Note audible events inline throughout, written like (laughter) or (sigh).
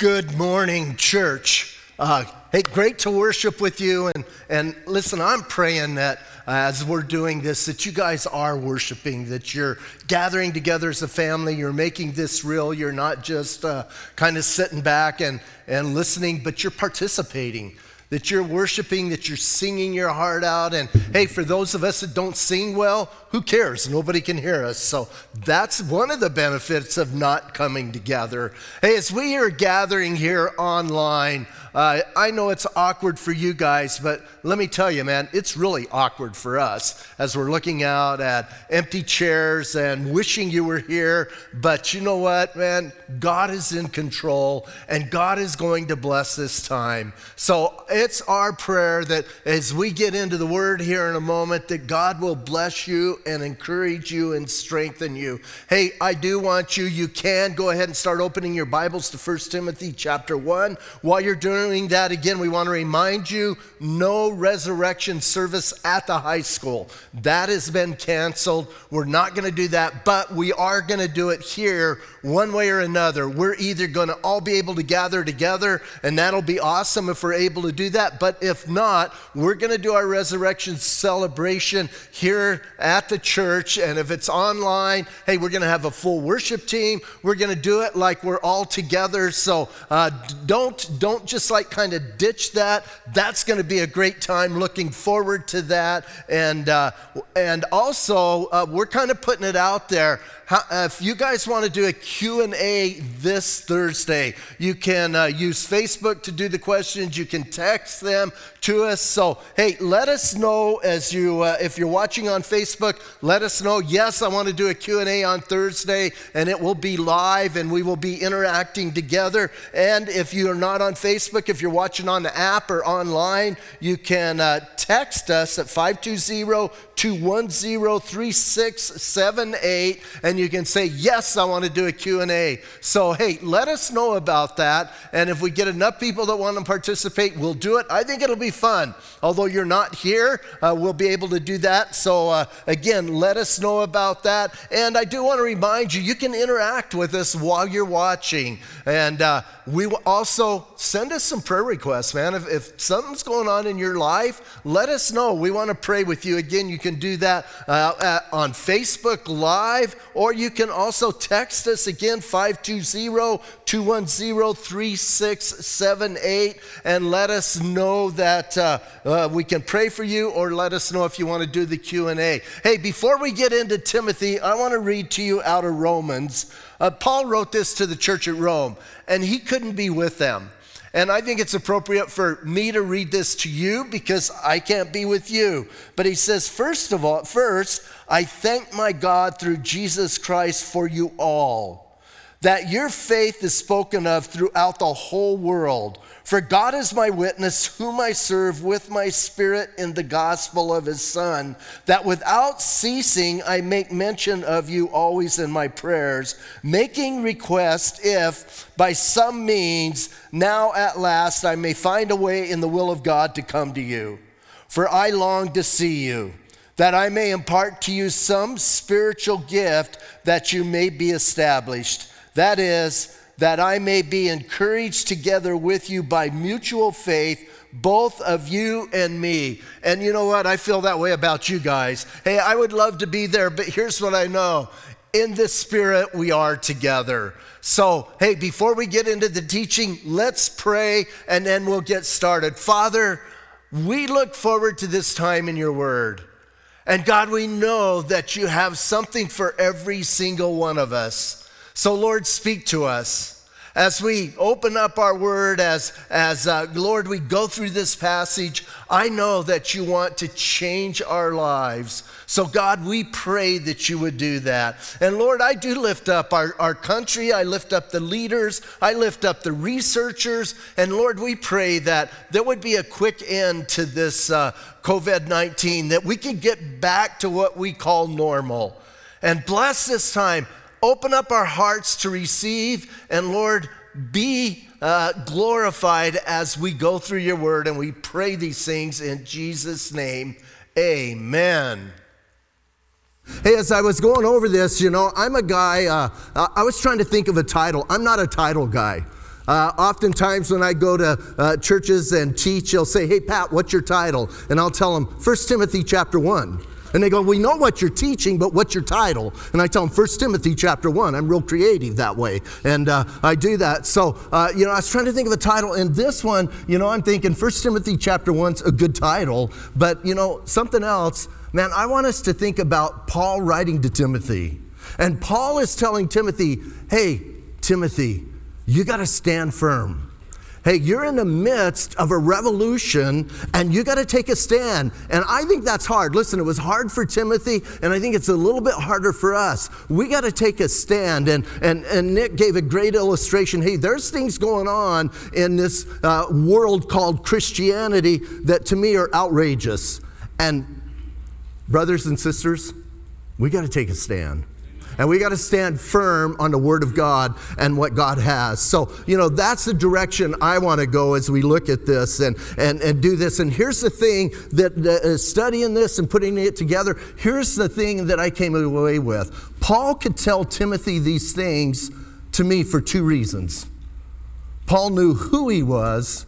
Good morning, church. Uh, hey, great to worship with you. And, and listen, I'm praying that as we're doing this, that you guys are worshiping, that you're gathering together as a family, you're making this real. You're not just uh, kind of sitting back and, and listening, but you're participating that you're worshiping, that you're singing your heart out. And hey, for those of us that don't sing well, who cares? Nobody can hear us. So that's one of the benefits of not coming together. Hey, as we are gathering here online, uh, I know it's awkward for you guys, but let me tell you, man, it's really awkward for us as we're looking out at empty chairs and wishing you were here. But you know what, man? God is in control and God is going to bless this time. So it's our prayer that as we get into the word here in a moment, that God will bless you and encourage you and strengthen you. Hey, I do want you, you can go ahead and start opening your Bibles to 1 Timothy chapter 1. While you're doing that, again, we want to remind you no resurrection service at the high school. That has been canceled. We're not going to do that, but we are going to do it here one way or another. We're either going to all be able to gather together, and that'll be awesome if we're able to do that. But if not, we're going to do our resurrection celebration here at the church. And if it's online, hey, we're going to have a full worship team. We're going to do it like we're all together. So uh, don't don't just like kind of ditch that. That's going to be a great time. Looking forward to that. And uh, and also uh, we're kind of putting it out there. How, if you guys want to do a Q&A this Thursday, you can uh, use Facebook to do the questions. You can text them to us. So, hey, let us know as you, uh, if you're watching on Facebook, let us know. Yes, I want to do a Q&A on Thursday, and it will be live, and we will be interacting together. And if you're not on Facebook, if you're watching on the app or online, you can uh, text us at 520 210 3678 and you can say yes i want to do a q&a so hey let us know about that. And if we get enough people that want to participate we'll do it. I think it'll be fun. Although you're not here uh, we'll be able to do that. So uh, again let us know about that. And i do want to remind you you can interact with us while you're watching. And uh, we will also send us some prayer requests man. If, if something's going on in your life let us know. We want to pray with you. Again you can do that uh, on Facebook Live, or you can also text us again, 520 210 3678, and let us know that uh, uh, we can pray for you, or let us know if you want to do the Q&A. Hey, before we get into Timothy, I want to read to you out of Romans. Uh, Paul wrote this to the church at Rome, and he couldn't be with them. And I think it's appropriate for me to read this to you because I can't be with you. But he says, first of all, first, I thank my God through Jesus Christ for you all, that your faith is spoken of throughout the whole world. For God is my witness, whom I serve with my spirit in the gospel of his Son, that without ceasing I make mention of you always in my prayers, making request if by some means now at last I may find a way in the will of God to come to you. For I long to see you, that I may impart to you some spiritual gift that you may be established. That is, that I may be encouraged together with you by mutual faith, both of you and me. And you know what? I feel that way about you guys. Hey, I would love to be there, but here's what I know in the Spirit, we are together. So, hey, before we get into the teaching, let's pray and then we'll get started. Father, we look forward to this time in your word. And God, we know that you have something for every single one of us. So, Lord, speak to us. As we open up our word, as, as uh, Lord, we go through this passage, I know that you want to change our lives. So, God, we pray that you would do that. And Lord, I do lift up our, our country. I lift up the leaders. I lift up the researchers. And Lord, we pray that there would be a quick end to this uh, COVID 19, that we could get back to what we call normal. And bless this time open up our hearts to receive, and Lord, be uh, glorified as we go through your word. And we pray these things in Jesus' name. Amen. Hey, as I was going over this, you know, I'm a guy, uh, I was trying to think of a title. I'm not a title guy. Uh, oftentimes, when I go to uh, churches and teach, they'll say, Hey, Pat, what's your title? And I'll tell them, 1 Timothy chapter 1. And they go, We know what you're teaching, but what's your title? And I tell them, 1 Timothy chapter 1. I'm real creative that way. And uh, I do that. So, uh, you know, I was trying to think of a title. And this one, you know, I'm thinking 1 Timothy chapter 1's a good title. But, you know, something else, man, I want us to think about Paul writing to Timothy. And Paul is telling Timothy, Hey, Timothy, you got to stand firm. Hey, you're in the midst of a revolution and you got to take a stand. And I think that's hard. Listen, it was hard for Timothy, and I think it's a little bit harder for us. We got to take a stand. And, and, and Nick gave a great illustration. Hey, there's things going on in this uh, world called Christianity that to me are outrageous. And, brothers and sisters, we got to take a stand. And we got to stand firm on the Word of God and what God has. So, you know, that's the direction I want to go as we look at this and, and, and do this. And here's the thing that uh, studying this and putting it together, here's the thing that I came away with. Paul could tell Timothy these things to me for two reasons. Paul knew who he was,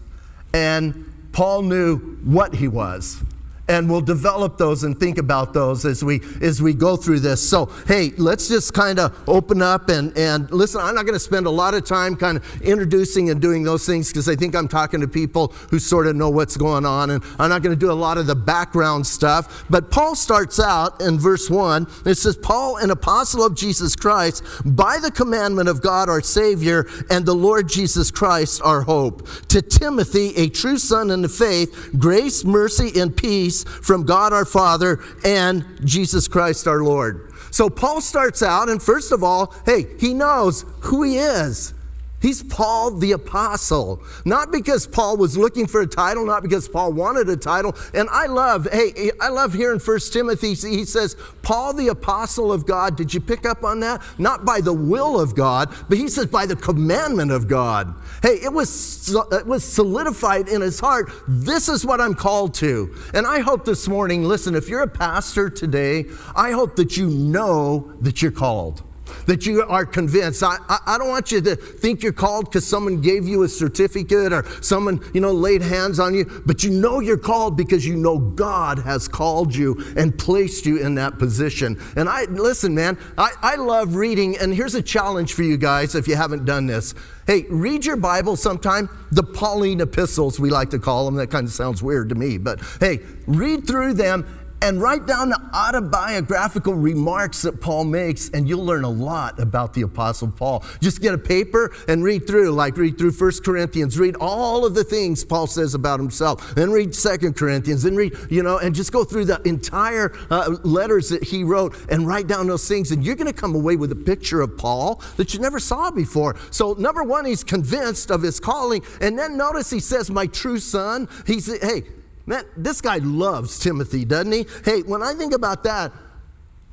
and Paul knew what he was and we'll develop those and think about those as we as we go through this. So hey let's just kind of open up and and listen i'm not going to spend a lot of time kind of introducing and doing those things because i think i'm talking to people who sort of know what's going on and i'm not going to do a lot of the background stuff. But paul starts out in verse 1 it says paul an apostle of jesus christ by the commandment of god our savior and the lord jesus christ our hope. To timothy a true son in the faith grace mercy and peace from God our Father and Jesus Christ our Lord. So Paul starts out, and first of all, hey, he knows who he is. He's Paul the Apostle. Not because Paul was looking for a title, not because Paul wanted a title. And I love, hey, I love hearing First Timothy. He says, Paul the Apostle of God. Did you pick up on that? Not by the will of God, but he says by the commandment of God. Hey, it was, it was solidified in his heart. This is what I'm called to. And I hope this morning, listen, if you're a pastor today, I hope that you know that you're called that you are convinced. I, I, I don't want you to think you're called because someone gave you a certificate or someone, you know, laid hands on you, but you know you're called because you know God has called you and placed you in that position. And I, listen, man, I, I love reading, and here's a challenge for you guys if you haven't done this. Hey, read your Bible sometime, the Pauline epistles, we like to call them. That kind of sounds weird to me, but hey, read through them and write down the autobiographical remarks that Paul makes, and you'll learn a lot about the Apostle Paul. Just get a paper and read through, like read through First Corinthians, read all of the things Paul says about himself, then read Second Corinthians, then read, you know, and just go through the entire uh, letters that he wrote and write down those things, and you're going to come away with a picture of Paul that you never saw before. So, number one, he's convinced of his calling, and then notice he says, My true son. He's, hey, Man, this guy loves Timothy, doesn't he? Hey, when I think about that,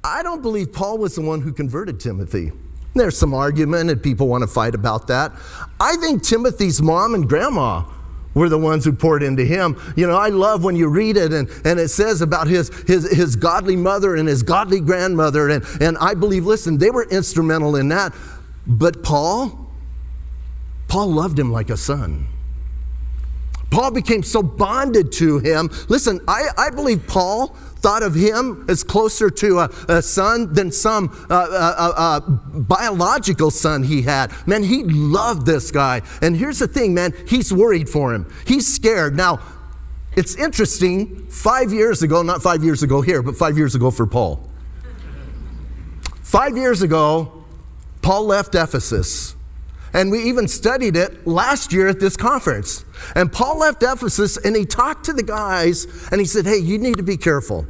I don't believe Paul was the one who converted Timothy. There's some argument, and people want to fight about that. I think Timothy's mom and grandma were the ones who poured into him. You know, I love when you read it and, and it says about his, his, his godly mother and his godly grandmother. And, and I believe, listen, they were instrumental in that. But Paul, Paul loved him like a son. Paul became so bonded to him. Listen, I, I believe Paul thought of him as closer to a, a son than some uh, uh, uh, uh, biological son he had. Man, he loved this guy. And here's the thing, man, he's worried for him. He's scared. Now, it's interesting, five years ago, not five years ago here, but five years ago for Paul. Five years ago, Paul left Ephesus. And we even studied it last year at this conference. And Paul left Ephesus and he talked to the guys and he said, Hey, you need to be careful.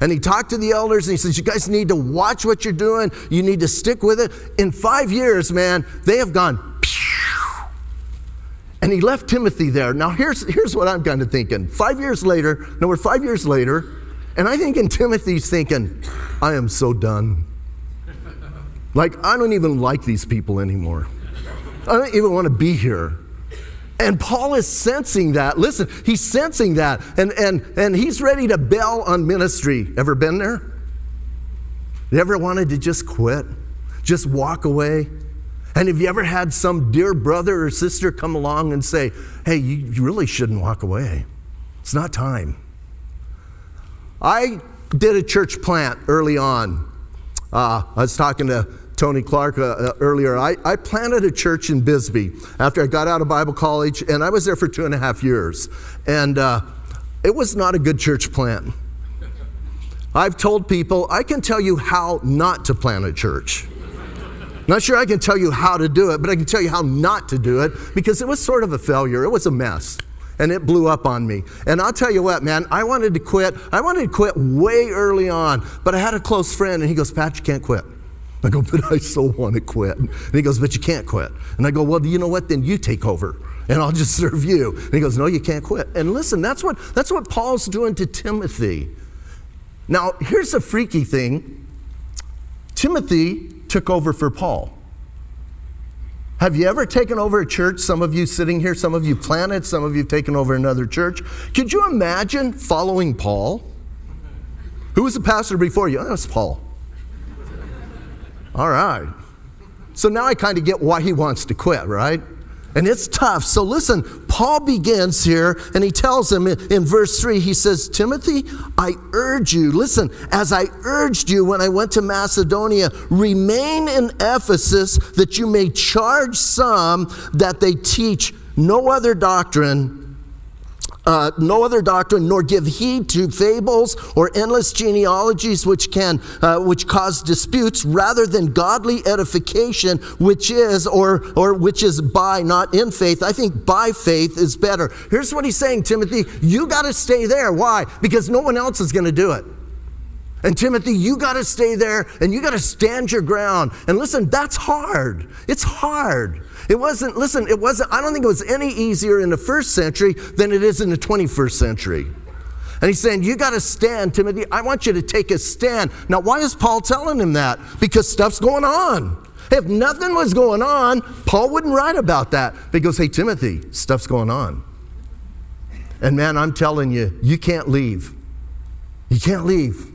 And he talked to the elders and he says, You guys need to watch what you're doing. You need to stick with it. In five years, man, they have gone, and he left Timothy there. Now, here's, here's what I'm kind of thinking. Five years later, no, we're five years later, and I think in Timothy's thinking, I am so done. Like, I don't even like these people anymore. I don't even want to be here. And Paul is sensing that. Listen, he's sensing that. And, and, and he's ready to bail on ministry. Ever been there? You ever wanted to just quit? Just walk away? And have you ever had some dear brother or sister come along and say, hey, you, you really shouldn't walk away? It's not time. I did a church plant early on. Uh, I was talking to Tony Clark uh, uh, earlier. I, I planted a church in Bisbee after I got out of Bible college, and I was there for two and a half years. And uh, it was not a good church plant. I've told people I can tell you how not to plant a church. Not sure I can tell you how to do it, but I can tell you how not to do it because it was sort of a failure. It was a mess and it blew up on me. And I'll tell you what, man, I wanted to quit. I wanted to quit way early on, but I had a close friend, and he goes, Pat, you can't quit. I go, but I so want to quit. And he goes, but you can't quit. And I go, well, you know what? Then you take over and I'll just (laughs) serve you. And he goes, no, you can't quit. And listen, that's what, that's what Paul's doing to Timothy. Now, here's a freaky thing Timothy took over for Paul. Have you ever taken over a church? Some of you sitting here, some of you planted, some of you taken over another church. Could you imagine following Paul? Who was the pastor before you? Oh, that was Paul. All right. So now I kind of get why he wants to quit, right? And it's tough. So listen, Paul begins here and he tells him in, in, verse 3, he says, Timothy, I urge you, listen, as I urged you when I went to Macedonia, remain in Ephesus that you may charge some that they teach no other doctrine uh, no other doctrine, nor give heed to fables or endless genealogies which can uh, which cause disputes, rather than godly edification, which is or or which is by not in faith. I think by faith is better. Here's what he's saying, Timothy: you got to stay there. Why? Because no one else is going to do it. And Timothy, you got to stay there and you got to stand your ground. And listen, that's hard. It's hard. It wasn't, listen, it wasn't, I don't think it was any easier in the first century than it is in the 21st century. And he's saying, You got to stand, Timothy. I want you to take a stand. Now, why is Paul telling him that? Because stuff's going on. If nothing was going on, Paul wouldn't write about that. But he goes, Hey, Timothy, stuff's going on. And man, I'm telling you, you can't leave. You can't leave.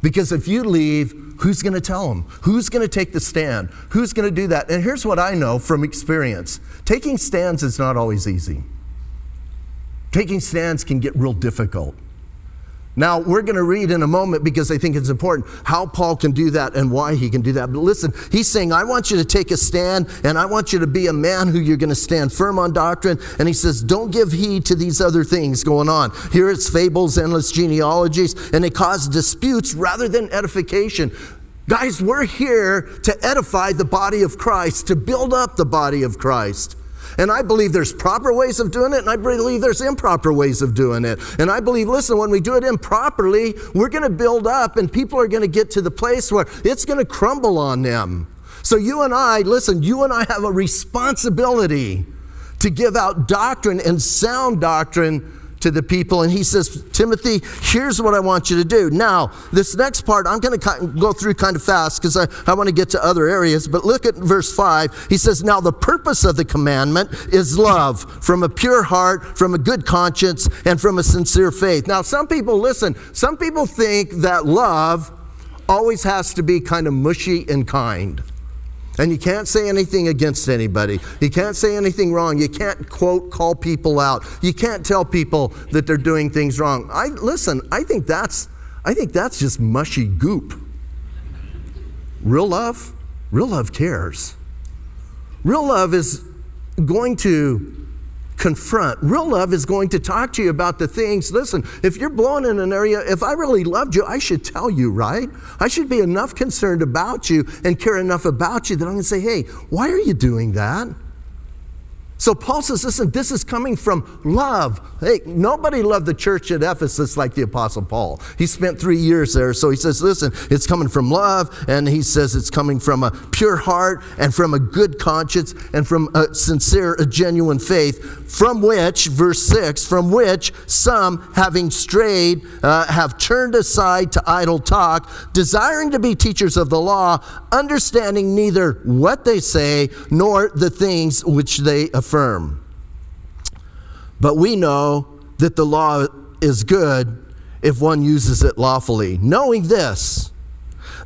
Because if you leave, who's going to tell them? Who's going to take the stand? Who's going to do that? And here's what I know from experience taking stands is not always easy. Taking stands can get real difficult. Now, we're going to read in a moment because I think it's important how Paul can do that and why he can do that. But listen, he's saying, I want you to take a stand and I want you to be a man who you're going to stand firm on doctrine. And he says, don't give heed to these other things going on. Here it's fables, endless genealogies, and they cause disputes rather than edification. Guys, we're here to edify the body of Christ, to build up the body of Christ. And I believe there's proper ways of doing it, and I believe there's improper ways of doing it. And I believe, listen, when we do it improperly, we're going to build up, and people are going to get to the place where it's going to crumble on them. So you and I, listen, you and I have a responsibility to give out doctrine and sound doctrine to the people and he says, Timothy, here's what I want you to do. Now, this next part, I'm going to go through kind of fast because I, I want to get to other areas, but look at verse 5. He says, Now the purpose of the commandment is love from a pure heart, from a good conscience, and from a sincere faith. Now, some people, listen, some people think that love always has to be kind of mushy and kind. And you can't say anything against anybody. You can't say anything wrong. You can't quote call people out. You can't tell people that they're doing things wrong. I listen, I think that's I think that's just mushy goop. Real love, real love cares. Real love is going to confront. Real love is going to talk to you about the things. Listen, if you're blown in an area, if I really loved you, I should tell you, right? I should be enough concerned about you and care enough about you that I'm going to say, hey, why are you doing that? So Paul says, listen, this is coming from love. Hey, nobody loved the church at Ephesus like the Apostle Paul. He spent three years there. So he says, listen, it's coming from love. And he says it's coming from a pure heart and from a good conscience and from a sincere, a genuine faith, from which, verse 6, from which some, having strayed, uh, have turned aside to idle talk, desiring to be teachers of the law, understanding neither what they say nor the things which they affirm affirm. But we know that the law is good if one uses it lawfully, knowing this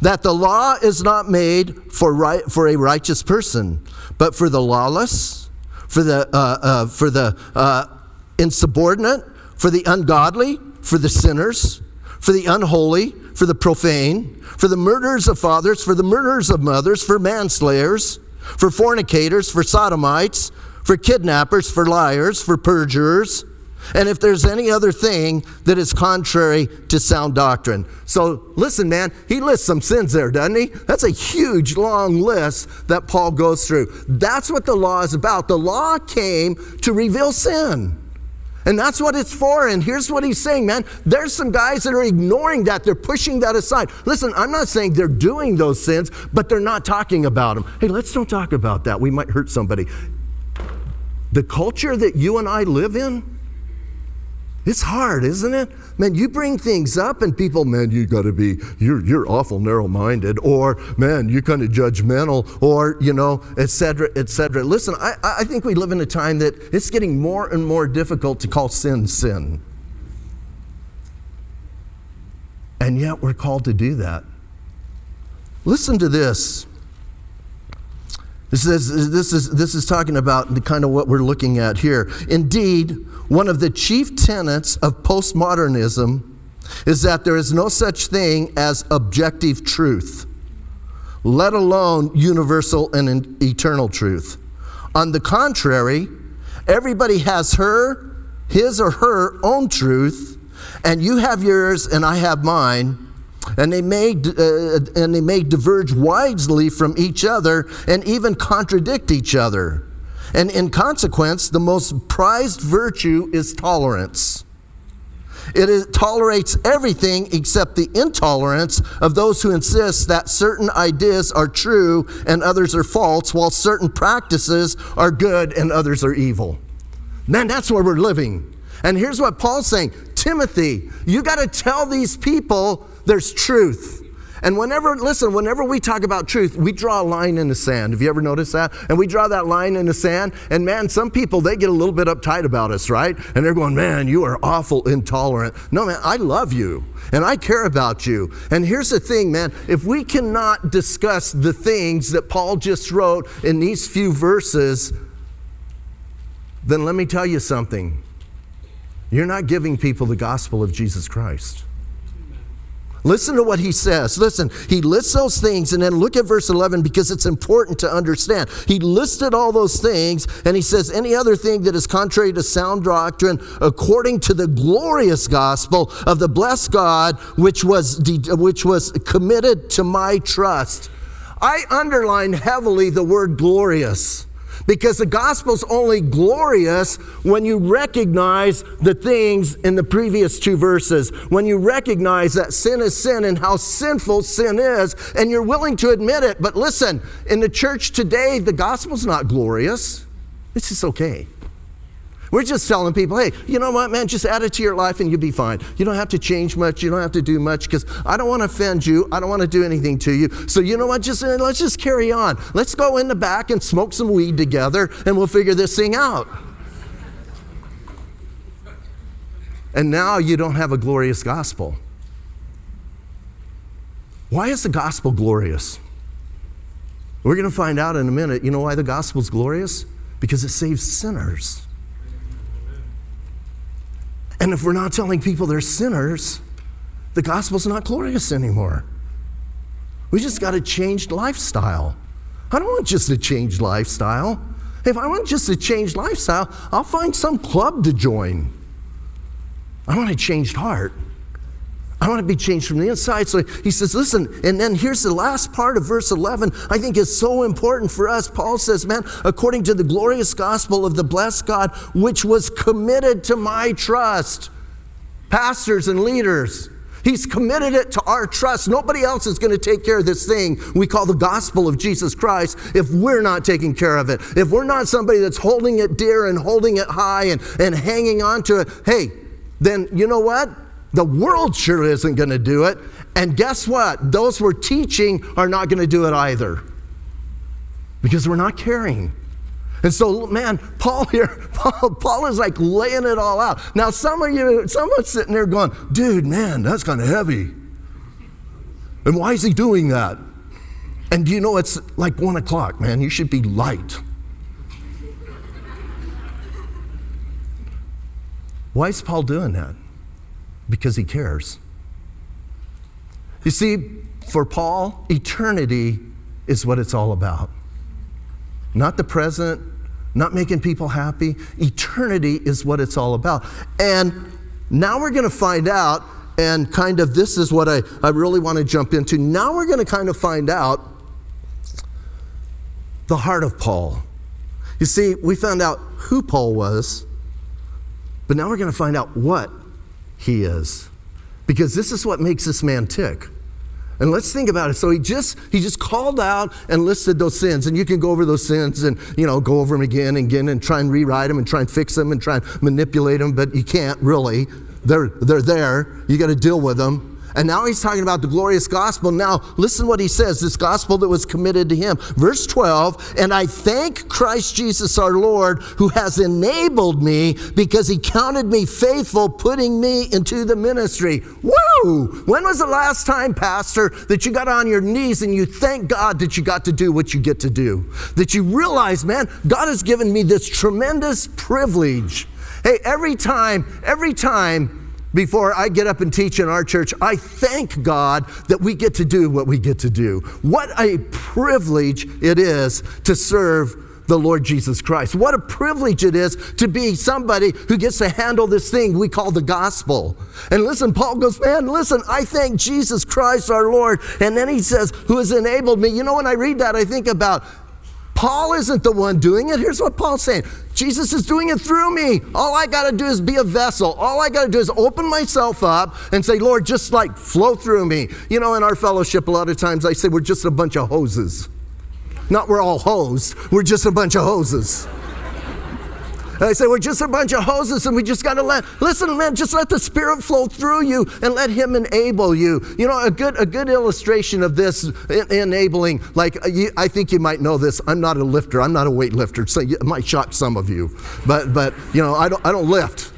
that the law is not made for, right, for a righteous person, but for the lawless, for the, uh, uh, for the uh, insubordinate, for the ungodly, for the sinners, for the unholy, for the profane, for the murderers of fathers, for the murderers of mothers, for manslayers, for fornicators, for sodomites, for kidnappers, for liars, for perjurers and if there's any other thing that is contrary to sound doctrine. So listen, man, he lists some sins there, doesn't he? That's a huge, long list that Paul goes through. That's what the law is about. The law came to reveal sin. And that's what it's for. And here's what he's saying, man. There's some guys that are ignoring that. They're pushing that aside. Listen, I'm not saying they're doing those sins, but they're not talking about them. Hey, let's don't talk about that. We might hurt somebody. The culture that you and I live in, it's hard, isn't it? Man, you bring things up and people, man, you got to be, you're, you're awful narrow minded, or man, you're kind of judgmental, or, you know, et cetera, et cetera. Listen, I, I think we live in a time that it's getting more and more difficult to call sin sin. And yet we're called to do that. Listen to this. This is, this is, this is talking about the kind of what we're looking at here. Indeed, one of the chief tenets of postmodernism is that there is no such thing as objective truth, let alone universal and eternal truth. On the contrary, everybody has her, his or her own truth, and you have yours and I have mine. And they, may, uh, and they may diverge widely from each other and even contradict each other. And in consequence, the most prized virtue is tolerance. It is, tolerates everything except the intolerance of those who insist that certain ideas are true and others are false, while certain practices are good and others are evil. Man, that's where we're living. And here's what Paul's saying Timothy, you got to tell these people there's truth. And whenever, listen, whenever we talk about truth, we draw a line in the sand. Have you ever noticed that? And we draw that line in the sand, and man, some people, they get a little bit uptight about us, right? And they're going, man, you are awful intolerant. No, man, I love you, and I care about you. And here's the thing, man, if we cannot discuss the things that Paul just wrote in these few verses, then let me tell you something. You're not giving people the gospel of Jesus Christ. Listen to what he says. Listen, he lists those things, and then look at verse 11 because it's important to understand. He listed all those things, and he says, Any other thing that is contrary to sound doctrine, according to the glorious gospel of the blessed God, which was, de- which was committed to my trust. I underline heavily the word glorious. Because the gospel's only glorious when you recognize the things in the previous two verses, when you recognize that sin is sin and how sinful sin is, and you're willing to admit it. But listen, in the church today, the gospel's not glorious. It's just okay. We're just telling people, hey, you know what, man, just add it to your life and you'll be fine. You don't have to change much. You don't have to do much because I don't want to offend you. I don't want to do anything to you. So, you know what, just uh, let's just carry on. Let's go in the back and smoke some weed together and we'll figure this thing out. And now you don't have a glorious gospel. Why is the gospel glorious? We're going to find out in a minute. You know why the gospel is glorious? Because it saves sinners. And if we're not telling people they're sinners, the gospel's not glorious anymore. We just got a changed lifestyle. I don't want just a changed lifestyle. If I want just a changed lifestyle, I'll find some club to join. I want a changed heart. I want to be changed from the inside. So he says, listen, and then here's the last part of verse 11. I think is so important for us. Paul says, man, according to the glorious gospel of the blessed God, which was committed to my trust. Pastors and leaders, He's committed it to our trust. Nobody else is going to take care of this thing we call the gospel of Jesus Christ if we're not taking care of it. If we're not somebody that's holding it dear and holding it high and, and hanging on to it, hey, then you know what? The world sure isn't going to do it. And guess what? Those we're teaching are not going to do it either because we're not caring. And so, man, Paul here, (laughs) Paul, Paul, is like laying it all out. Now, some of you, someone's sitting there going, dude, man, that's kind of heavy. And why is he doing that? And you know it's like one o'clock, man? You should be light. Why is Paul doing that? Because he cares. You see, for Paul, eternity is what it's all about. Not the present, not making people happy. Eternity is what it's all about. And now we're going to find out, and kind of this is what I, I really want to jump into. Now we're going to kind of find out the heart of Paul. You see, we found out who Paul was, but now we're going to find out what he is. Because this is what makes this man tick. And let's think about it. So he just he just called out and listed those sins, and you can go over those sins and you know go over them again and again and try and rewrite them and try and fix them and try and manipulate them, but you can't really. They're they're there. You got to deal with them. And now he's talking about the glorious gospel. Now, listen what he says this gospel that was committed to him. Verse 12, and I thank Christ Jesus our Lord who has enabled me because he counted me faithful, putting me into the ministry. Woo! When was the last time, Pastor, that you got on your knees and you thank God that you got to do what you get to do? That you realize, man, God has given me this tremendous privilege. Hey, every time, every time, before I get up and teach in our church, I thank God that we get to do what we get to do. What a privilege it is to serve the Lord Jesus Christ. What a privilege it is to be somebody who gets to handle this thing we call the gospel. And listen, Paul goes, Man, listen, I thank Jesus Christ our Lord. And then he says, Who has enabled me. You know, when I read that, I think about Paul isn't the one doing it. Here's what Paul's saying Jesus is doing it through me. All I got to do is be a vessel. All I got to do is open myself up and say, Lord, just like flow through me. You know, in our fellowship, a lot of times I say we're just a bunch of hoses. Not we're all hosed, we're just a bunch of hoses. I say, we're just a bunch of hoses and we just got to let, listen, man, just let the Spirit flow through you and let Him enable you. You know, a good, a good illustration of this enabling, like, uh, I think you might know this. I'm not a lifter, I'm not a weightlifter, so it might shock some of you. But, but you know, I don't, I don't lift.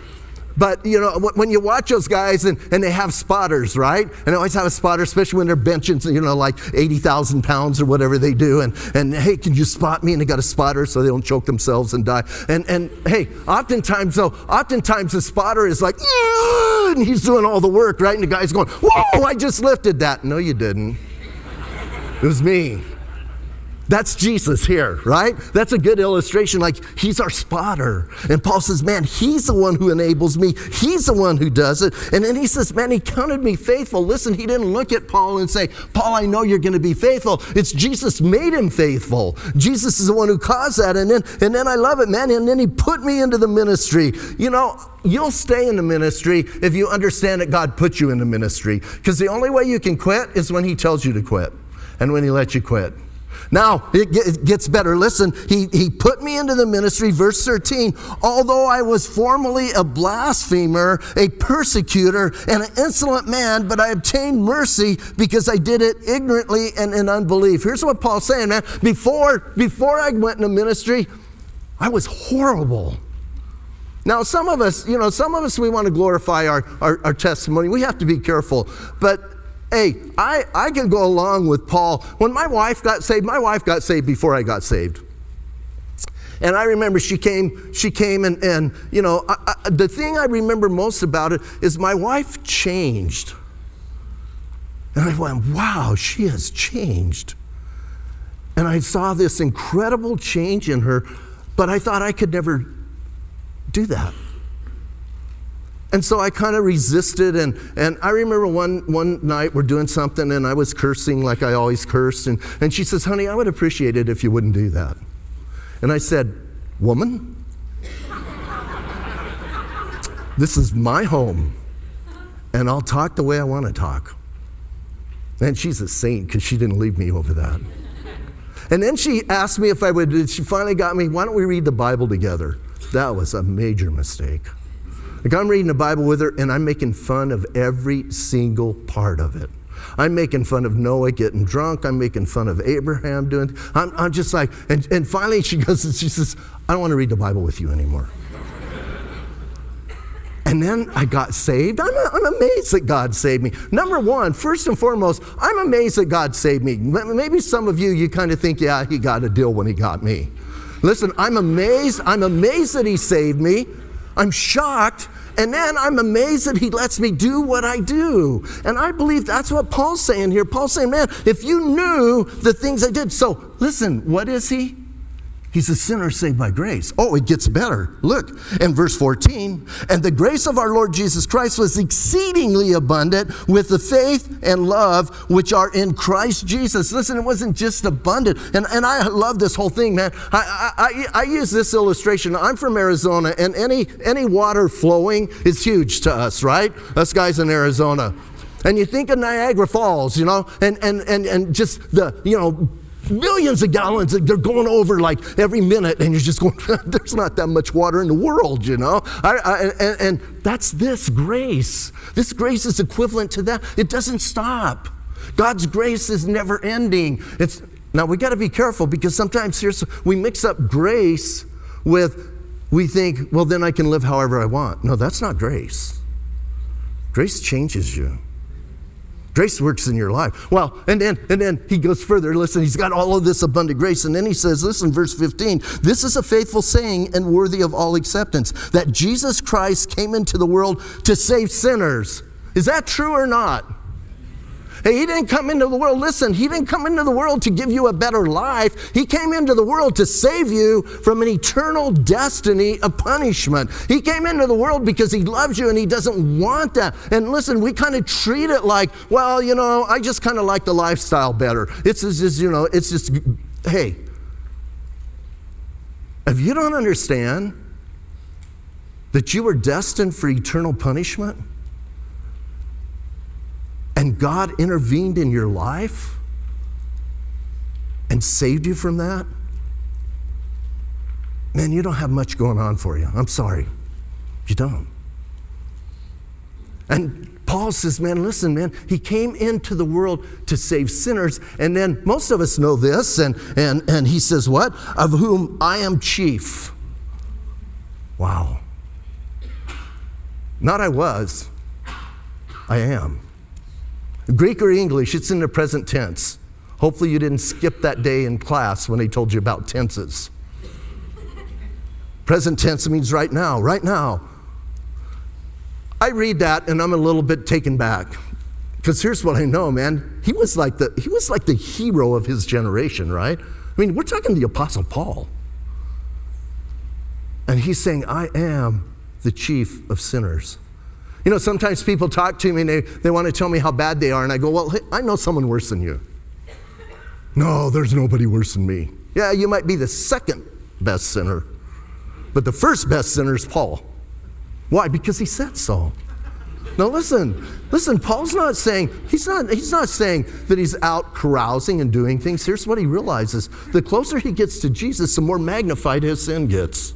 But you know, when you watch those guys and, and they have spotters, right? And they always have a spotter, especially when they're benching, you know, like 80,000 pounds or whatever they do. And, and hey, can you spot me? And they got a spotter so they don't choke themselves and die. And, and hey, oftentimes though, oftentimes the spotter is like, ah! and he's doing all the work, right? And the guy's going, whoa, I just lifted that. No, you didn't. It was me. That's Jesus here, right? That's a good illustration. Like, he's our spotter. And Paul says, Man, he's the one who enables me. He's the one who does it. And then he says, Man, he counted me faithful. Listen, he didn't look at Paul and say, Paul, I know you're going to be faithful. It's Jesus made him faithful. Jesus is the one who caused that. And then, and then I love it, man. And then he put me into the ministry. You know, you'll stay in the ministry if you understand that God put you in the ministry. Because the only way you can quit is when he tells you to quit and when he lets you quit. Now, it gets better. Listen, he, he put me into the ministry, verse 13. Although I was formerly a blasphemer, a persecutor, and an insolent man, but I obtained mercy because I did it ignorantly and in unbelief. Here's what Paul's saying, man. Before, before I went into ministry, I was horrible. Now, some of us, you know, some of us, we want to glorify our, our, our testimony. We have to be careful. But Hey, I, I can go along with Paul. When my wife got saved, my wife got saved before I got saved. And I remember she came, she came and, and you know, I, I, the thing I remember most about it is my wife changed. And I went, wow, she has changed. And I saw this incredible change in her, but I thought I could never do that. And so I kind of resisted. And, and I remember one, one night we're doing something and I was cursing like I always cursed. And, and she says, Honey, I would appreciate it if you wouldn't do that. And I said, Woman, this is my home and I'll talk the way I want to talk. And she's a saint because she didn't leave me over that. And then she asked me if I would, she finally got me, why don't we read the Bible together? That was a major mistake. Like I'm reading the Bible with her and I'm making fun of every single part of it. I'm making fun of Noah getting drunk. I'm making fun of Abraham doing. I'm, I'm just like, and, and finally she goes and she says, I don't want to read the Bible with you anymore. And then I got saved. I'm, I'm amazed that God saved me. Number one, first and foremost, I'm amazed that God saved me. Maybe some of you, you kind of think, yeah, he got a deal when he got me. Listen, I'm amazed. I'm amazed that he saved me. I'm shocked. And then I'm amazed that he lets me do what I do. And I believe that's what Paul's saying here. Paul's saying, man, if you knew the things I did. So listen, what is he? He's a sinner saved by grace. Oh, it gets better. Look in verse 14. And the grace of our Lord Jesus Christ was exceedingly abundant with the faith and love which are in Christ Jesus. Listen, it wasn't just abundant. And, and I love this whole thing, man. I, I, I use this illustration. I'm from Arizona, and any, any water flowing is huge to us, right? Us guys in Arizona. And you think of Niagara Falls, you know, and, and, and, and just the, you know, millions of gallons they're going over like every minute and you're just going (laughs) there's not that much water in the world you know? I, I, and, and that's this grace. This grace is equivalent to that. It doesn't stop. God's grace is never ending. It's now we got to be careful because sometimes here's we mix up grace with we think well then i can live however i want. No that's not grace. Grace changes you Grace works in your life. Well, and then and then he goes further. Listen, he's got all of this abundant grace, and then he says, listen, verse 15, this is a faithful saying and worthy of all acceptance, that Jesus Christ came into the world to save sinners. Is that true or not? Hey, he didn't come into the world, listen, he didn't come into the world to give you a better life. He came into the world to save you from an eternal destiny of punishment. He came into the world because he loves you and he doesn't want that. And listen, we kind of treat it like, well, you know, I just kind of like the lifestyle better. It's just, you know, it's just, hey, if you don't understand that you were destined for eternal punishment, and God intervened in your life and saved you from that, man, you don't have much going on for you. I'm sorry. You don't. And Paul says, man, listen, man, he came into the world to save sinners. And then most of us know this. And, and, and he says, what? Of whom I am chief. Wow. Not I was, I am. Greek or English, it's in the present tense. Hopefully, you didn't skip that day in class when they told you about tenses. Present tense means right now, right now. I read that and I'm a little bit taken back. Because here's what I know, man. He was like the he was like the hero of his generation, right? I mean, we're talking the apostle Paul. And he's saying, "I am the chief of sinners." You know, sometimes people talk to me and they, they want to tell me how bad they are, and I go, Well, I know someone worse than you. No, there's nobody worse than me. Yeah, you might be the second best sinner, but the first best sinner is Paul. Why? Because he said so. Now listen, listen, Paul's not saying, he's not, he's not saying that he's out carousing and doing things. Here's what he realizes. The closer he gets to Jesus, the more magnified his sin gets.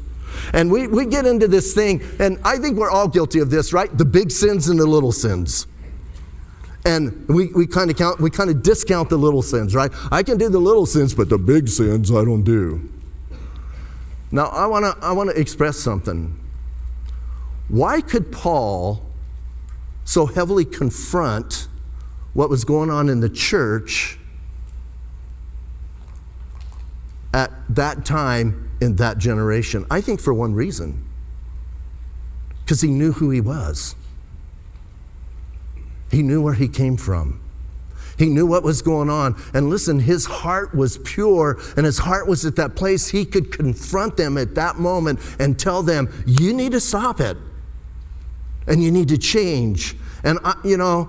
And we, we get into this thing, and I think we're all guilty of this, right? The big sins and the little sins. And we, we kind of count, we kind of discount the little sins, right? I can do the little sins, but the big sins I don't do. Now I wanna I wanna express something. Why could Paul so heavily confront what was going on in the church at that time in that generation? I think for one reason because he knew who he was, he knew where he came from. He knew what was going on. And listen, his heart was pure, and his heart was at that place he could confront them at that moment and tell them, You need to stop it, and you need to change. And, I, you know,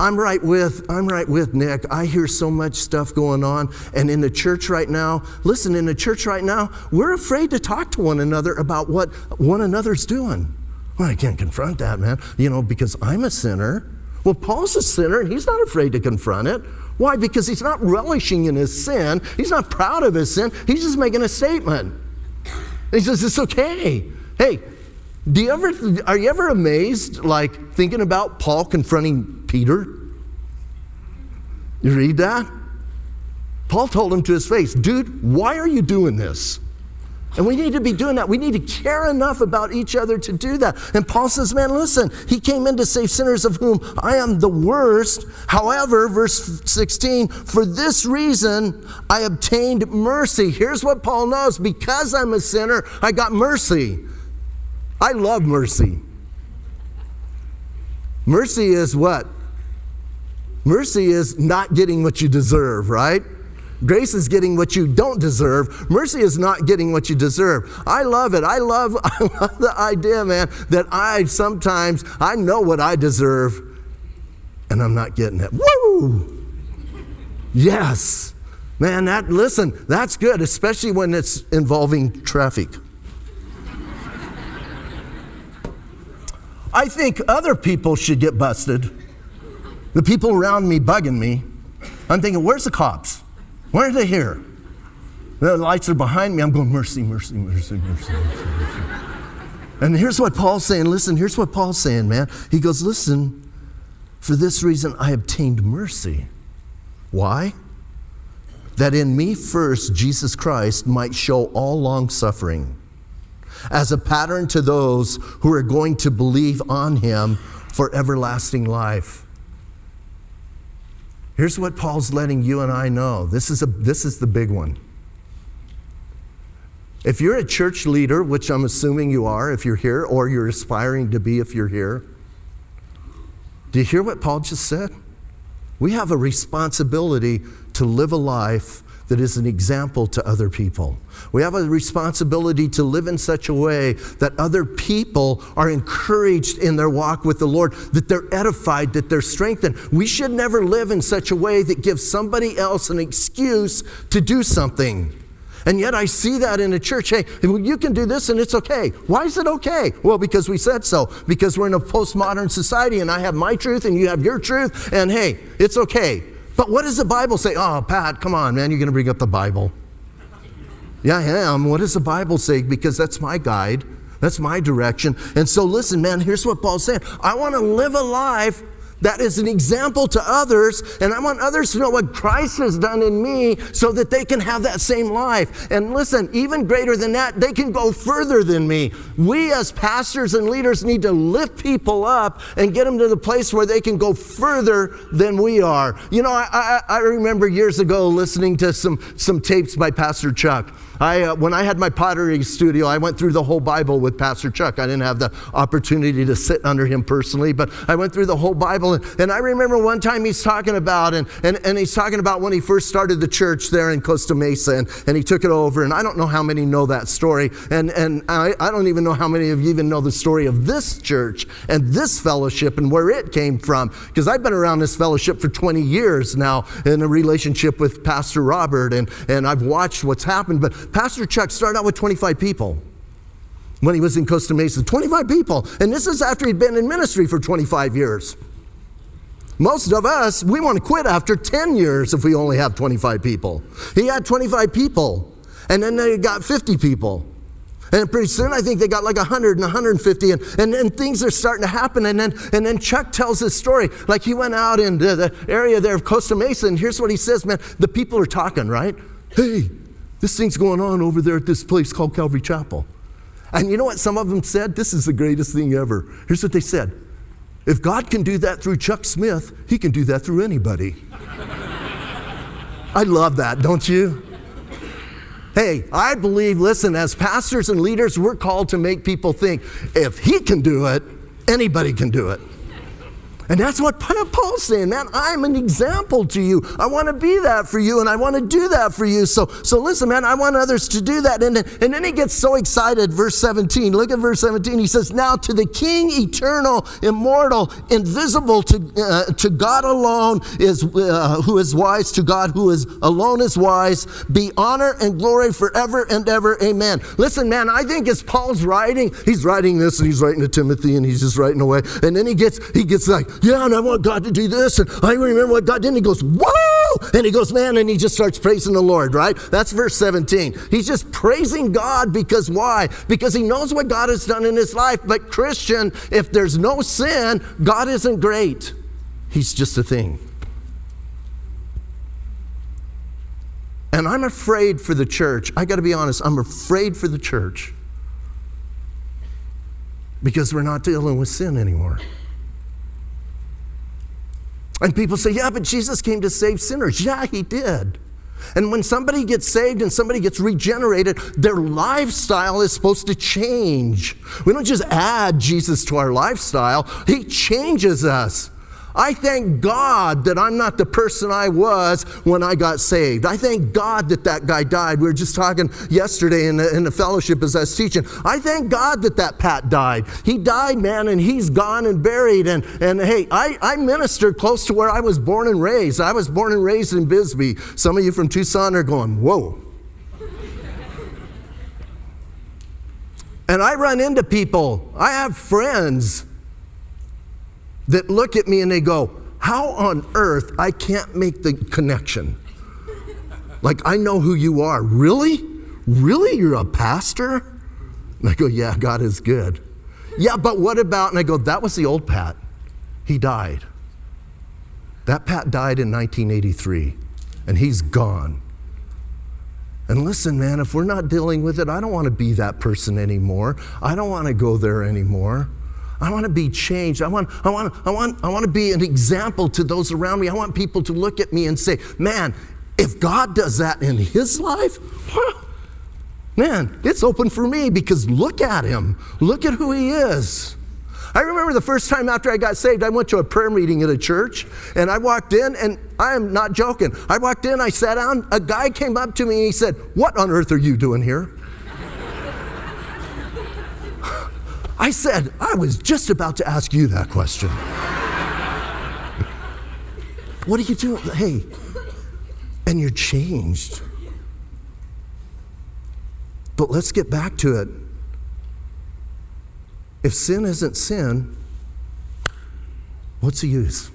I'm right with I'm right with Nick. I hear so much stuff going on and in the church right now, listen, in the church right now, we're afraid to talk to one another about what one another's doing. Well, I can't confront that, man. You know, because I'm a sinner. Well, Paul's a sinner and he's not afraid to confront it. Why? Because he's not relishing in his sin. He's not proud of his sin. He's just making a statement. he says, It's okay. Hey, do you ever, are you ever amazed, like thinking about Paul confronting Peter? You read that? Paul told him to his face, dude, why are you doing this? And we need to be doing that. We need to care enough about each other to do that. And Paul says, man, listen, he came in to save sinners of whom I am the worst. However, verse 16, for this reason I obtained mercy. Here's what Paul knows because I'm a sinner, I got mercy. I love mercy. Mercy is what? Mercy is not getting what you deserve, right? Grace is getting what you don't deserve. Mercy is not getting what you deserve. I love it. I love, (laughs) I love the idea, man, that I sometimes I know what I deserve and I'm not getting it. Woo! Yes. Man, that listen, that's good, especially when it's involving traffic. I think other people should get busted. The people around me bugging me. I'm thinking, where's the cops? Why are they here? The lights are behind me. I'm going, mercy, mercy, mercy, mercy, mercy, mercy. And here's what Paul's saying. Listen, here's what Paul's saying, man. He goes, listen, for this reason I obtained mercy. Why? That in me first Jesus Christ might show all long suffering as a pattern to those who are going to believe on him for everlasting life. Here's what Paul's letting you and I know. This is, a, this is the big one. If you're a church leader, which I'm assuming you are if you're here, or you're aspiring to be if you're here, do you hear what Paul just said? We have a responsibility to live a life that is an example to other people. We have a responsibility to live in such a way that other people are encouraged in their walk with the Lord, that they're edified, that they're strengthened. We should never live in such a way that gives somebody else an excuse to do something. And yet I see that in a church. Hey, you can do this and it's okay. Why is it okay? Well, because we said so. Because we're in a postmodern society and I have my truth and you have your truth. And hey, it's okay. But what does the Bible say? Oh, Pat, come on, man, you're going to bring up the Bible. Yeah, I am. What does the Bible say? Because that's my guide, that's my direction. And so, listen, man, here's what Paul's saying I want to live a life that is an example to others, and I want others to know what Christ has done in me so that they can have that same life. And listen, even greater than that, they can go further than me. We, as pastors and leaders, need to lift people up and get them to the place where they can go further than we are. You know, I, I, I remember years ago listening to some, some tapes by Pastor Chuck. I, uh, when I had my pottery studio, I went through the whole Bible with Pastor Chuck. I didn't have the opportunity to sit under him personally, but I went through the whole Bible. And, and I remember one time he's talking about, and, and, and he's talking about when he first started the church there in Costa Mesa, and, and he took it over. And I don't know how many know that story. And, and I, I don't even know how many of you even know the story of this church and this fellowship and where it came from. Because I've been around this fellowship for 20 years now in a relationship with Pastor Robert, and, and I've watched what's happened. But Pastor Chuck started out with 25 people when he was in Costa Mesa. 25 people. And this is after he'd been in ministry for 25 years. Most of us, we want to quit after 10 years if we only have 25 people. He had 25 people, and then they got 50 people. And pretty soon, I think they got like 100 and 150, and, and, and things are starting to happen. And then, and then Chuck tells his story. Like he went out in the, the area there of Costa Mesa, and here's what he says, man. The people are talking, right? Hey, this thing's going on over there at this place called Calvary Chapel. And you know what some of them said? This is the greatest thing ever. Here's what they said If God can do that through Chuck Smith, he can do that through anybody. I love that, don't you? Hey, I believe, listen, as pastors and leaders, we're called to make people think if he can do it, anybody can do it. And that's what Paul's saying, man. I'm an example to you. I want to be that for you, and I want to do that for you. So, so listen, man, I want others to do that. And, and then he gets so excited, verse 17. Look at verse 17. He says, Now to the King, eternal, immortal, invisible, to, uh, to God alone is uh, who is wise, to God who is alone is wise, be honor and glory forever and ever. Amen. Listen, man, I think as Paul's writing, he's writing this and he's writing to Timothy and he's just writing away. And then he gets he gets like, yeah, and I want God to do this. And I remember what God did. And he goes, whoa! And he goes, man, and he just starts praising the Lord, right? That's verse 17. He's just praising God because why? Because he knows what God has done in his life. But, Christian, if there's no sin, God isn't great. He's just a thing. And I'm afraid for the church. I got to be honest, I'm afraid for the church because we're not dealing with sin anymore. And people say, yeah, but Jesus came to save sinners. Yeah, he did. And when somebody gets saved and somebody gets regenerated, their lifestyle is supposed to change. We don't just add Jesus to our lifestyle, He changes us. I thank God that I'm not the person I was when I got saved. I thank God that that guy died. We were just talking yesterday in the, in the fellowship as I was teaching. I thank God that that Pat died. He died, man, and he's gone and buried. And, and hey, I, I ministered close to where I was born and raised. I was born and raised in Bisbee. Some of you from Tucson are going, whoa. and I run into people, I have friends that look at me and they go, How on earth I can't make the connection? Like, I know who you are. Really? Really? You're a pastor? And I go, Yeah, God is good. Yeah, but what about? And I go, That was the old Pat. He died. That Pat died in 1983, and he's gone. And listen, man, if we're not dealing with it, I don't want to be that person anymore. I don't want to go there anymore. I want to be changed. I want, I, want, I, want, I want to be an example to those around me. I want people to look at me and say, man, if God does that in his life, man, it's open for me because look at him. Look at who he is. I remember the first time after I got saved, I went to a prayer meeting at a church, and I walked in, and I am not joking. I walked in, I sat down, a guy came up to me and he said, What on earth are you doing here? I said, I was just about to ask you that question. what are you doing? Hey, and you're changed. But let's get back to it. If sin isn't sin, what's the use?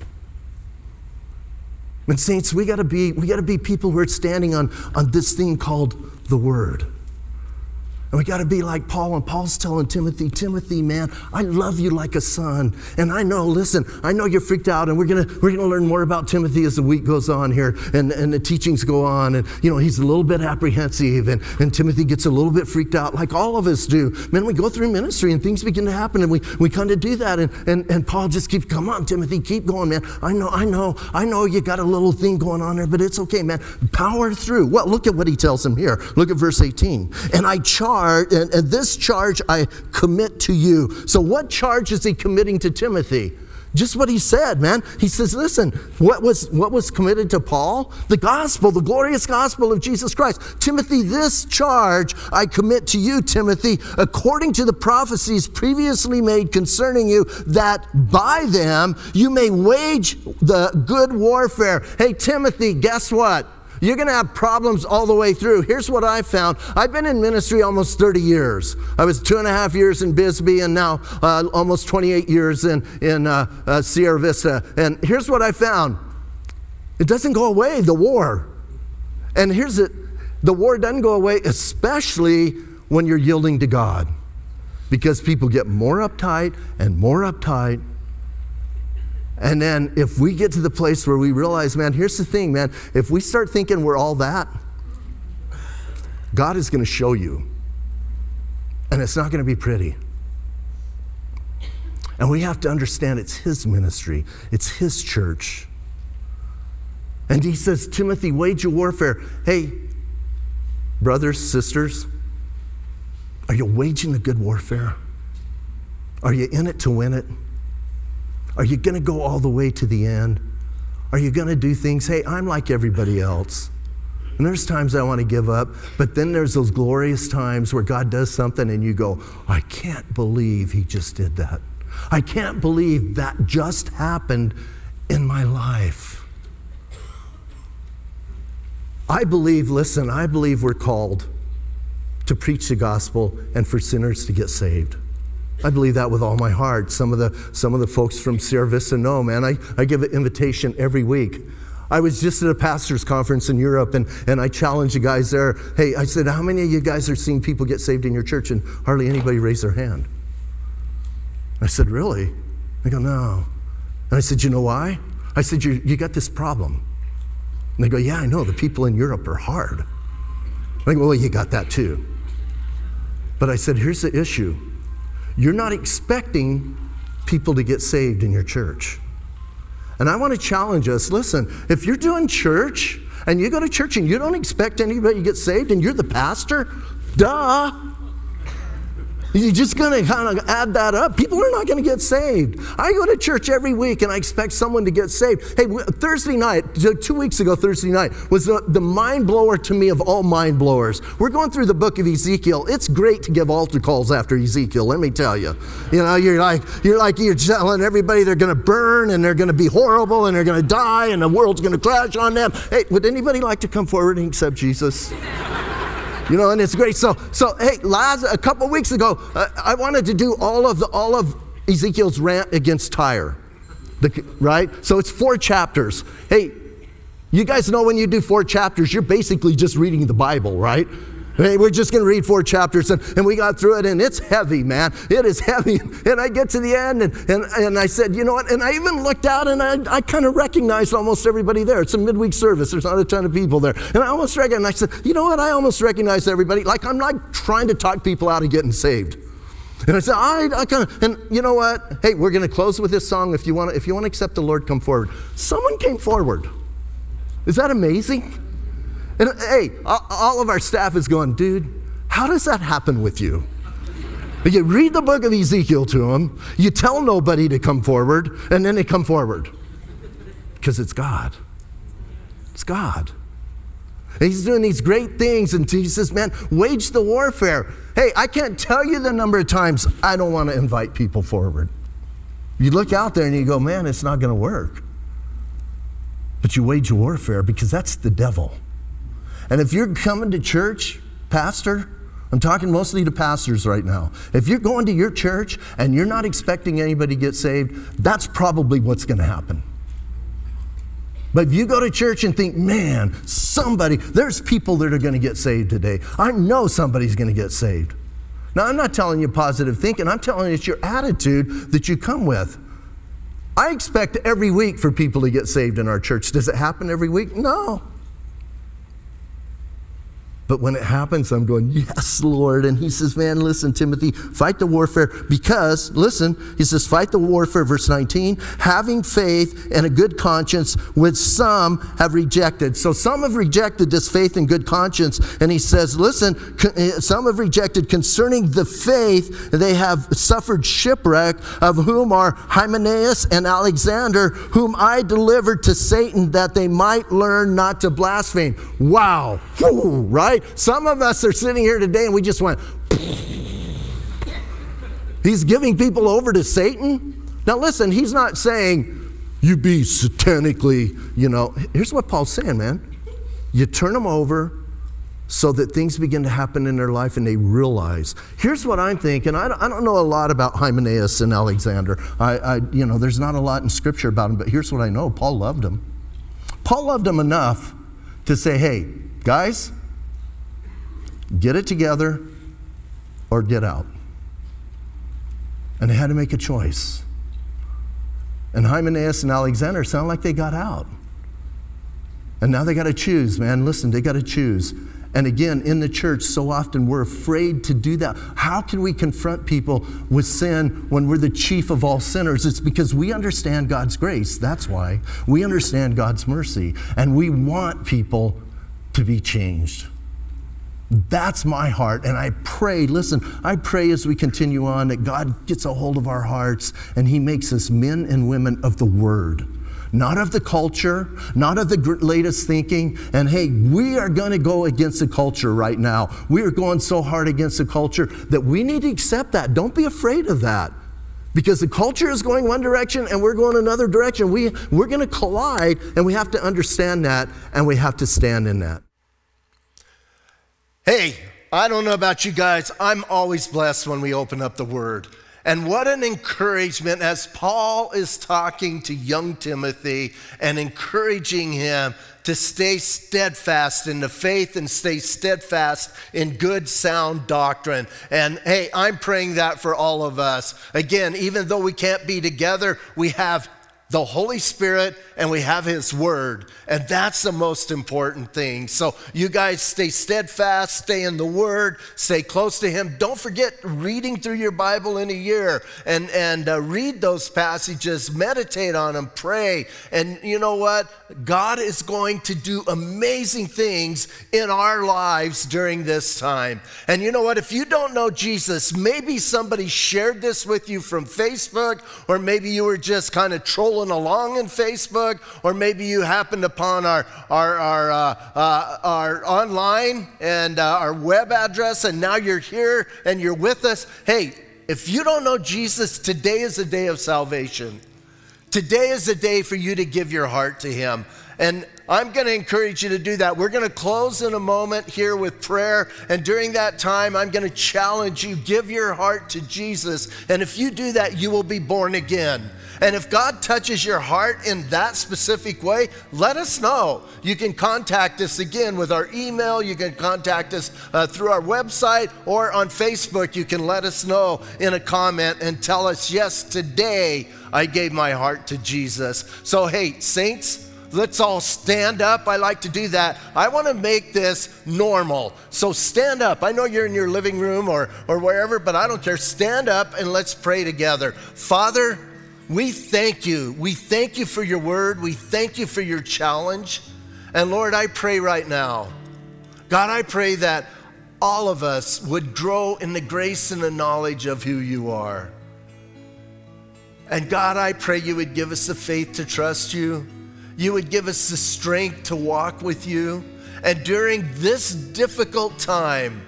And saints, we gotta be, we gotta be people who are standing on, on this thing called the Word. And we got to be like Paul. And Paul's telling Timothy, Timothy, man, I love you like a son. And I know, listen, I know you're freaked out. And we're going to we're gonna learn more about Timothy as the week goes on here and, and the teachings go on. And, you know, he's a little bit apprehensive. And, and Timothy gets a little bit freaked out, like all of us do. Man, we go through ministry and things begin to happen. And we, we kind of do that. And, and, and Paul just keeps, come on, Timothy, keep going, man. I know, I know, I know you got a little thing going on there, but it's okay, man. Power through. Well, look at what he tells him here. Look at verse 18. And I charge charge, and, and this charge I commit to you. So, what charge is he committing to Timothy? Just what he said, man. He says, listen, what was, what was committed to Paul? The gospel, the glorious gospel of Jesus Christ. Timothy, this charge I commit to you, Timothy, according to the prophecies previously made concerning you, that by them you may wage the good warfare. Hey, Timothy, guess what? You're going to have problems all the way through. Here's what I found I've been in ministry almost 30 years. I was two and a half years in Bisbee and now uh, almost 28 years in, in uh, uh, Sierra Vista. And here's what I found it doesn't go away, the war. And here's it the war doesn't go away, especially when you're yielding to God. Because people get more uptight and more uptight and then if we get to the place where we realize, man, here's the thing, man, if we start thinking we're all that, God is going to show you. And it's not going to be pretty. And we have to understand it's His ministry, it's His church. And He says, Timothy, wage your warfare. Hey, brothers, sisters, are you waging the good warfare? Are you in it to win it? Are you going to go all the way to the end? Are you going to do things? Hey, I'm like everybody else. And there's times I want to give up, but then there's those glorious times where God does something and you go, I can't believe He just did that. I can't believe that just happened in my life. I believe, listen, I believe we're called to preach the gospel and for sinners to get saved. I believe that with all my heart. Some of the, some of the folks from Sierra Vista know, man. I, I give an invitation every week. I was just at a pastor's conference in Europe and, and I challenged the guys there. Hey, I said, How many of you guys are seeing people get saved in your church? And hardly anybody raised their hand. I said, Really? They go, No. And I said, You know why? I said, You, you got this problem. And they go, Yeah, I know, the people in Europe are hard. I go, Well, you got that too. But I said, Here's the issue you're not expecting people to get saved in your church. And I want to challenge us listen, if you're doing church and you go to church and you don't expect anybody to get saved and you're the pastor, duh. You're just going to kind of add that up. People are not going to get saved. I go to church every week and I expect someone to get saved. Hey, Thursday night, two weeks ago, Thursday night, was the, the mind blower to me of all mind blowers. We're going through the book of Ezekiel. It's great to give altar calls after Ezekiel, let me tell you. You know, you're like, you're like, you're telling everybody they're going to burn and they're going to be horrible and they're going to die and the world's going to crash on them. Hey, would anybody like to come forward and accept Jesus? You know, and it's great. So, so hey, last a couple weeks ago, uh, I wanted to do all of the all of Ezekiel's rant against Tyre, the, right? So it's four chapters. Hey, you guys know when you do four chapters, you're basically just reading the Bible, right? Hey, we're just going to read four chapters, and, and we got through it, and it's heavy, man. It is heavy. (laughs) And I get to the end, and, and, and I said, you know what? And I even looked out, and I, I kind of recognized almost everybody there. It's a midweek service, there's not a ton of people there. And I almost recognized, I said, you know what? I almost recognized everybody. Like, I'm not trying to talk people out of getting saved. And I said, I, I kind of, and you know what? Hey, we're going to close with this song. If you want to, if you want to accept the Lord, come forward. Someone came forward. Is that amazing? And hey, all of our staff is going, dude, how does that happen with you? You read the book of Ezekiel to them, you tell nobody to come forward, and then they come forward. Because it's God. It's God. And he's doing these great things, and he says, man, wage the warfare. Hey, I can't tell you the number of times I don't want to invite people forward. You look out there and you go, man, it's not going to work. But you wage warfare because that's the devil. And if you're coming to church, pastor, I'm talking mostly to pastors right now. If you're going to your church and you're not expecting anybody to get saved, that's probably what's going to happen. But if you go to church and think, man, somebody, there's people that are going to get saved today. I know somebody's going to get saved. Now, I'm not telling you positive thinking, I'm telling you it's your attitude that you come with. I expect every week for people to get saved in our church. Does it happen every week? No. But when it happens, I'm going, Yes, Lord. And he says, Man, listen, Timothy, fight the warfare because, listen, he says, fight the warfare, verse 19, having faith and a good conscience, which some have rejected. So some have rejected this faith and good conscience. And he says, Listen, eh, some have rejected concerning the faith, they have suffered shipwreck, of whom are Hymenaeus and Alexander, whom I delivered to Satan that they might learn not to blaspheme. Wow. Whew, right? Right? Some of us are sitting here today and we just went, He's giving people over to Satan. Now, listen, he's not saying you be satanically, you know. Here's what Paul's saying, man. You turn them over so that things begin to happen in their life and they realize. Here's what I'm thinking. I don't, know a lot about Hymenaeus and Alexander. I, I, you know, there's not a lot in scripture about them, but here's what I know Paul loved them. Paul loved them enough to say, hey, guys, get it together or get out. And they had to make a choice. And Hymenaeus and Alexander sound like they got out. And now they got to choose, man. Listen, they got to choose. And again, in the church, so often we're afraid to do that. How can we confront people with sin when we're the chief of all sinners? It's because we understand God's grace. That's why. We understand God's mercy. And we want people to be changed. That's my heart. And I pray, listen, I pray as we continue on that God gets a hold of our hearts and He makes us men and women of the Word, not of the culture, not of the latest thinking. And hey, we are going to go against the culture right now. We are going so hard against the culture that we need to accept that. Don't be afraid of that. Because the culture is going one direction and we're going another direction. We, we're going to collide and we have to understand that and we have to stand in that. Hey, I don't know about you guys. I'm always blessed when we open up the Word. And what an encouragement as Paul is talking to young Timothy and encouraging him to stay steadfast in the faith and stay steadfast in good, sound doctrine. And hey, I'm praying that for all of us. Again, even though we can't be together, we have the Holy Spirit and we have His Word. And that's the most important thing. So, you guys stay steadfast, stay in the Word, stay close to Him. Don't forget reading through your Bible in a year and, and uh, read those passages, meditate on them, pray. And you know what? God is going to do amazing things in our lives during this time. And you know what? If you don't know Jesus, maybe somebody shared this with you from Facebook, or maybe you were just kind of trolling along in Facebook, or maybe you happened upon our, our, our, uh, uh, our online and uh, our web address, and now you're here and you're with us. Hey, if you don't know Jesus, today is a day of salvation. Today is a day for you to give your heart to Him. And I'm going to encourage you to do that. We're going to close in a moment here with prayer. And during that time, I'm going to challenge you give your heart to Jesus. And if you do that, you will be born again. And if God touches your heart in that specific way, let us know. You can contact us again with our email. You can contact us uh, through our website or on Facebook. You can let us know in a comment and tell us, yes, today I gave my heart to Jesus. So, hey, saints, Let's all stand up. I like to do that. I want to make this normal. So stand up. I know you're in your living room or, or wherever, but I don't care. Stand up and let's pray together. Father, we thank you. We thank you for your word. We thank you for your challenge. And Lord, I pray right now, God, I pray that all of us would grow in the grace and the knowledge of who you are. And God, I pray you would give us the faith to trust you. You would give us the strength to walk with you. And during this difficult time,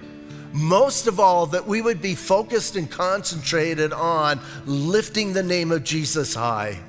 most of all, that we would be focused and concentrated on lifting the name of Jesus high.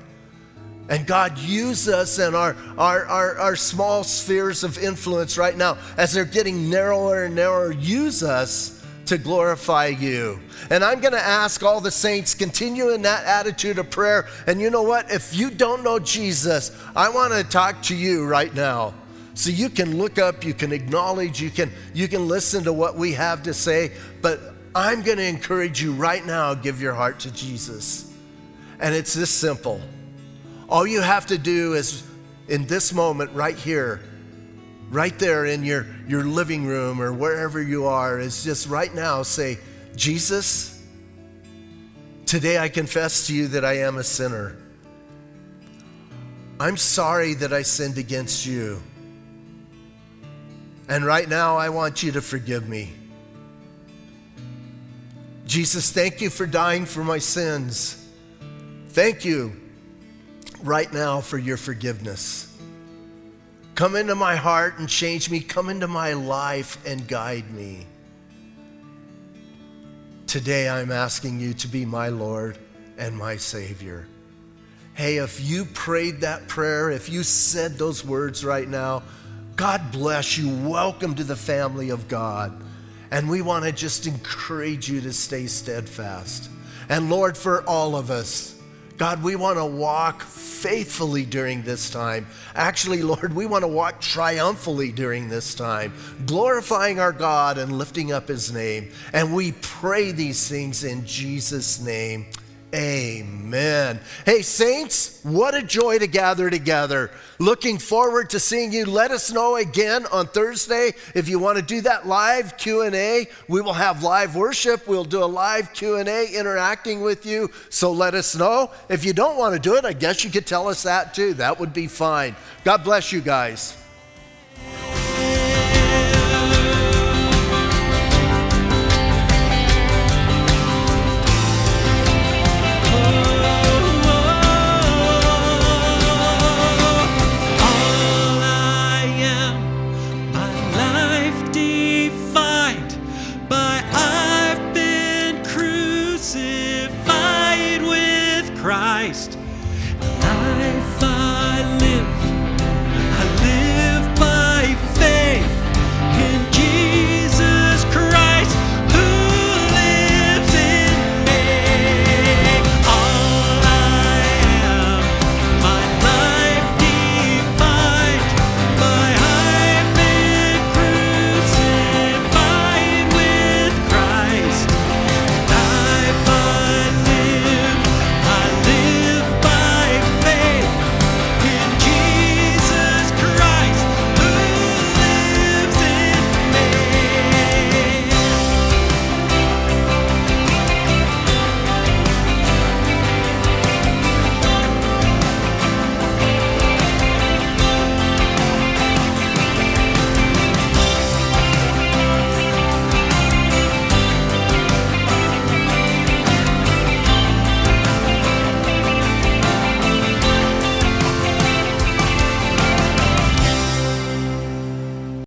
And God, use us in our, our, our, our, small spheres of influence right now as they're getting narrower and narrower. Use us to glorify you. And I'm going to ask all the saints, continue in that attitude of prayer. And you know what? If you don't know Jesus, I want to talk to you right now. So you can look up, you can acknowledge, you can, you can listen to what we have to say, but I'm going to encourage you right now give your heart to Jesus. And it's this simple. All you have to do is in this moment right here, right there in your, your living room or wherever you are, is just right now say, Jesus, today I confess to you that I am a sinner. I'm sorry that I sinned against you. And right now, I want you to forgive me. Jesus, thank you for dying for my sins. Thank you right now for your forgiveness. Come into my heart and change me. Come into my life and guide me. Today, I'm asking you to be my Lord and my Savior. Hey, if you prayed that prayer, if you said those words right now, God bless you. Welcome to the family of God. And we want to just encourage you to stay steadfast. And Lord, for all of us, God, we want to walk faithfully during this time. Actually, Lord, we want to walk triumphantly during this time, glorifying our God and lifting up his name. And we pray these things in Jesus' name. Amen. Hey, saints, what a joy to gather together. Looking forward to seeing you. Let us know again on Thursday if you want to do that live Q&A. We will have live worship. We'll do a live Q&A interacting with you. So let us know. If you don't want to do it, I guess you could tell us that too. That would be fine. God bless you guys.